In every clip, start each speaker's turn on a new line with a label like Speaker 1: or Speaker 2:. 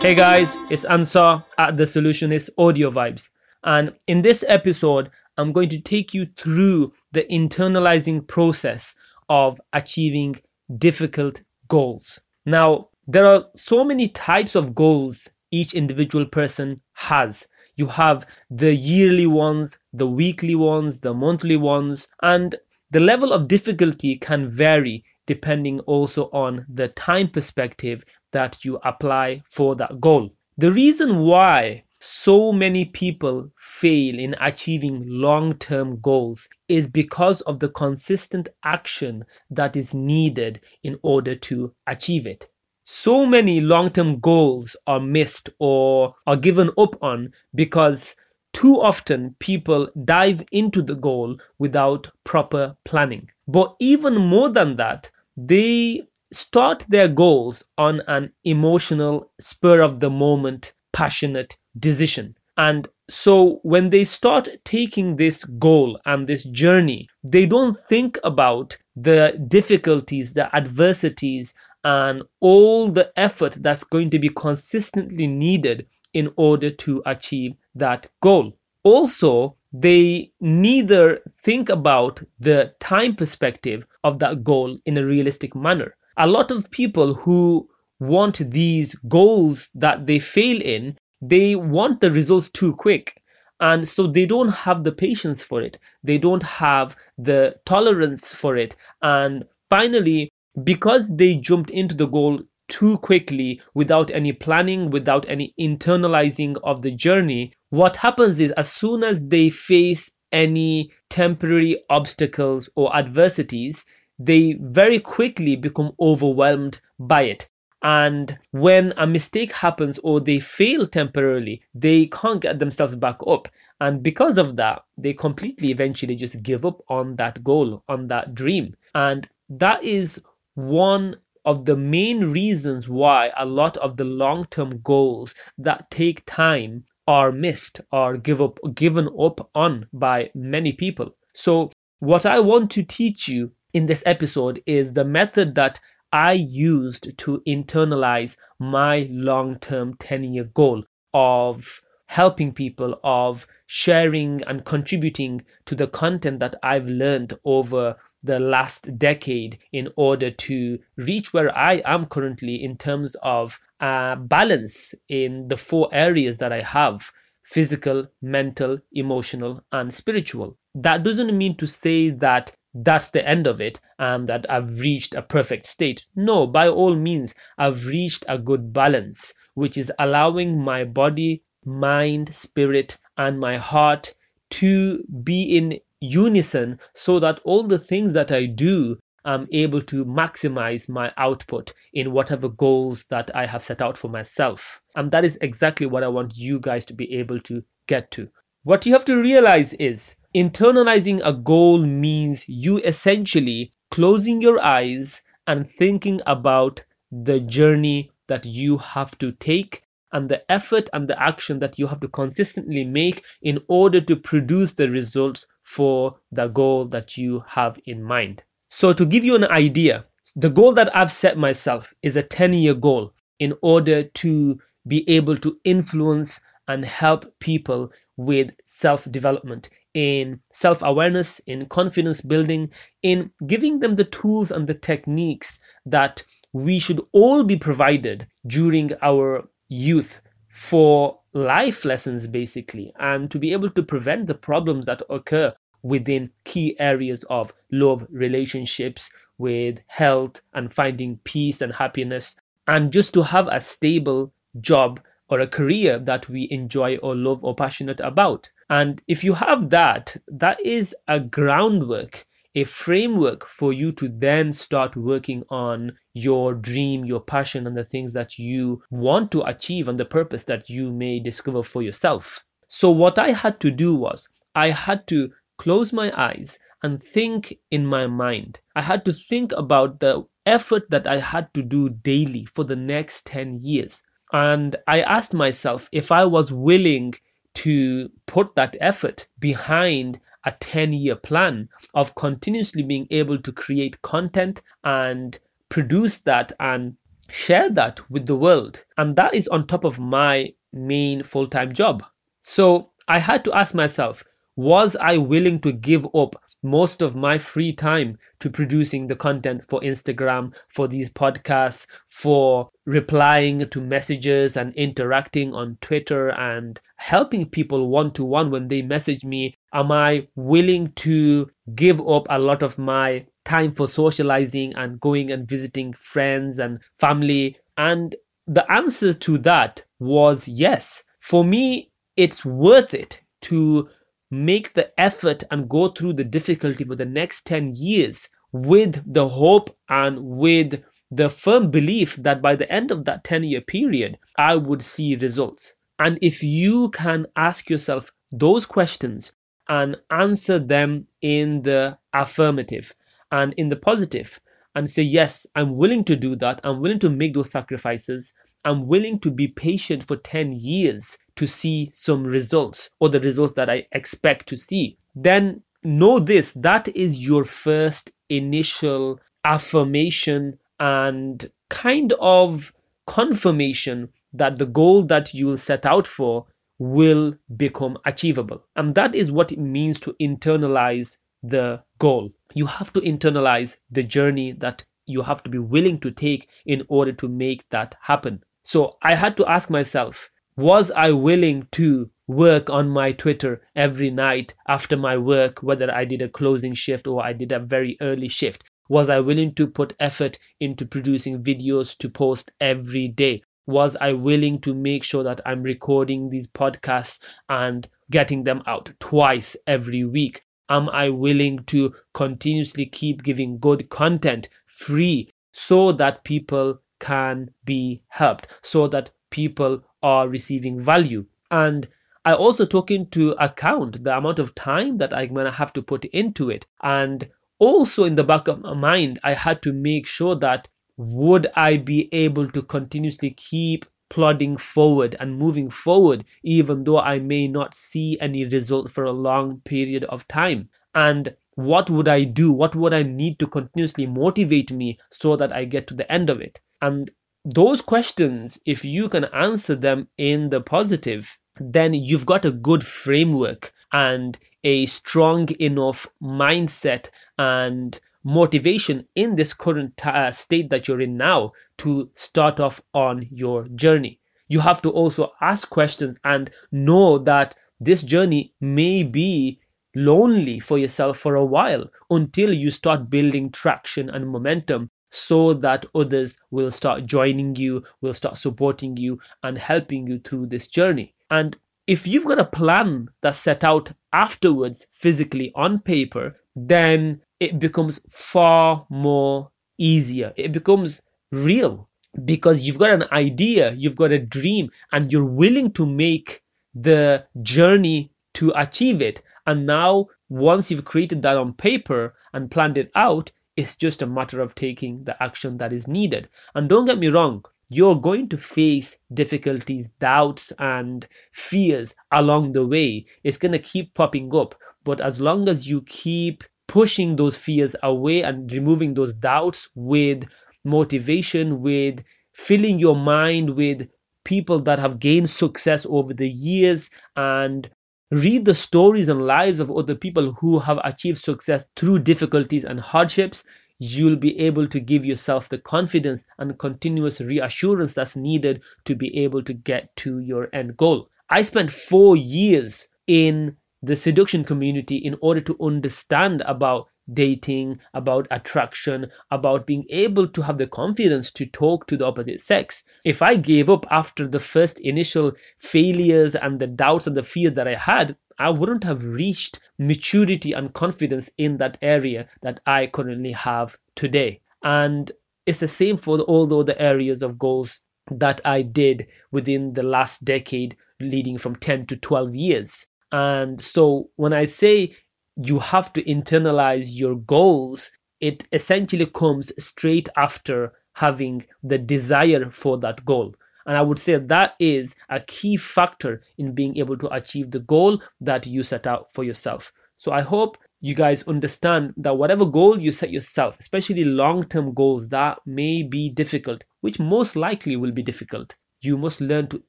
Speaker 1: Hey guys, it's Ansar at The Solutionist Audio Vibes. And in this episode, I'm going to take you through the internalizing process of achieving difficult goals. Now, there are so many types of goals each individual person has. You have the yearly ones, the weekly ones, the monthly ones, and the level of difficulty can vary depending also on the time perspective that you apply for that goal. The reason why so many people fail in achieving long term goals is because of the consistent action that is needed in order to achieve it. So many long term goals are missed or are given up on because too often people dive into the goal without proper planning. But even more than that, they start their goals on an emotional, spur of the moment, passionate decision. And so when they start taking this goal and this journey, they don't think about the difficulties, the adversities, and all the effort that's going to be consistently needed in order to achieve that goal. Also, they neither think about the time perspective of that goal in a realistic manner. A lot of people who want these goals that they fail in, they want the results too quick. And so they don't have the patience for it. They don't have the tolerance for it. And finally, because they jumped into the goal too quickly without any planning, without any internalizing of the journey, what happens is as soon as they face any temporary obstacles or adversities, they very quickly become overwhelmed by it. And when a mistake happens or they fail temporarily, they can't get themselves back up. And because of that, they completely eventually just give up on that goal, on that dream. And that is one of the main reasons why a lot of the long term goals that take time are missed or give up given up on by many people. So what I want to teach you in this episode is the method that I used to internalize my long term 10 year goal of helping people, of sharing and contributing to the content that I've learned over the last decade in order to reach where I am currently in terms of uh, balance in the four areas that I have physical, mental, emotional, and spiritual. That doesn't mean to say that that's the end of it and that I've reached a perfect state. No, by all means, I've reached a good balance, which is allowing my body, mind, spirit, and my heart to be in unison so that all the things that I do, I'm able to maximize my output in whatever goals that I have set out for myself. And that is exactly what I want you guys to be able to get to. What you have to realize is internalizing a goal means you essentially closing your eyes and thinking about the journey that you have to take and the effort and the action that you have to consistently make in order to produce the results for the goal that you have in mind. So, to give you an idea, the goal that I've set myself is a 10 year goal in order to be able to influence and help people with self development, in self awareness, in confidence building, in giving them the tools and the techniques that we should all be provided during our youth for life lessons basically and to be able to prevent the problems that occur within key areas of love relationships with health and finding peace and happiness. And just to have a stable job or a career that we enjoy or love or passionate about and if you have that that is a groundwork a framework for you to then start working on your dream, your passion, and the things that you want to achieve and the purpose that you may discover for yourself. So, what I had to do was I had to close my eyes and think in my mind. I had to think about the effort that I had to do daily for the next 10 years. And I asked myself if I was willing to put that effort behind a 10 year plan of continuously being able to create content and produce that and share that with the world. And that is on top of my main full time job. So I had to ask myself, was I willing to give up most of my free time to producing the content for Instagram, for these podcasts, for replying to messages and interacting on Twitter and helping people one to one when they message me? Am I willing to give up a lot of my time for socializing and going and visiting friends and family? And the answer to that was yes. For me, it's worth it to make the effort and go through the difficulty for the next 10 years with the hope and with the firm belief that by the end of that 10 year period, I would see results. And if you can ask yourself those questions and answer them in the affirmative and in the positive, and say, Yes, I'm willing to do that, I'm willing to make those sacrifices, I'm willing to be patient for 10 years to see some results or the results that I expect to see, then know this that is your first initial affirmation and kind of confirmation that the goal that you will set out for will become achievable. And that is what it means to internalize the goal. You have to internalize the journey that you have to be willing to take in order to make that happen. So I had to ask myself, was I willing to work on my Twitter every night after my work, whether I did a closing shift or I did a very early shift? Was I willing to put effort into producing videos to post every day? Was I willing to make sure that I'm recording these podcasts and getting them out twice every week? Am I willing to continuously keep giving good content free so that people can be helped, so that people are receiving value. And I also took into account the amount of time that I'm going to have to put into it. And also in the back of my mind, I had to make sure that would I be able to continuously keep plodding forward and moving forward, even though I may not see any result for a long period of time? And what would I do? What would I need to continuously motivate me so that I get to the end of it? And those questions, if you can answer them in the positive, then you've got a good framework and a strong enough mindset and motivation in this current uh, state that you're in now to start off on your journey. You have to also ask questions and know that this journey may be lonely for yourself for a while until you start building traction and momentum so that others will start joining you, will start supporting you, and helping you through this journey. And if you've got a plan that's set out afterwards physically on paper, then it becomes far more easier. It becomes real because you've got an idea, you've got a dream, and you're willing to make the journey to achieve it. And now, once you've created that on paper and planned it out, it's just a matter of taking the action that is needed. And don't get me wrong, you're going to face difficulties, doubts, and fears along the way. It's going to keep popping up. But as long as you keep pushing those fears away and removing those doubts with motivation, with filling your mind with people that have gained success over the years and Read the stories and lives of other people who have achieved success through difficulties and hardships. You'll be able to give yourself the confidence and continuous reassurance that's needed to be able to get to your end goal. I spent four years in the seduction community in order to understand about dating, about attraction, about being able to have the confidence to talk to the opposite sex. If I gave up after the first initial failures and the doubts and the fears that I had, I wouldn't have reached maturity and confidence in that area that I currently have today. And it's the same for all the other areas of goals that I did within the last decade, leading from 10 to 12 years. And so when I say you have to internalize your goals, it essentially comes straight after having the desire for that goal. And I would say that is a key factor in being able to achieve the goal that you set out for yourself. So I hope you guys understand that whatever goal you set yourself, especially long term goals that may be difficult, which most likely will be difficult. You must learn to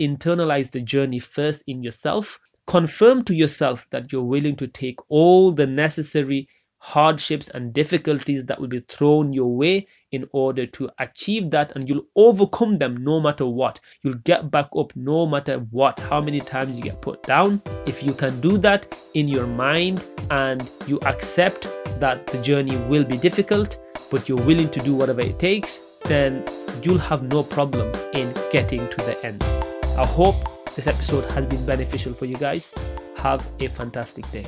Speaker 1: internalize the journey first in yourself. Confirm to yourself that you're willing to take all the necessary hardships and difficulties that will be thrown your way in order to achieve that and you'll overcome them no matter what. You'll get back up no matter what how many times you get put down. If you can do that in your mind and you accept that the journey will be difficult but you're willing to do whatever it takes then you'll have no problem in getting to the end. I hope this episode has been beneficial for you guys. Have a fantastic day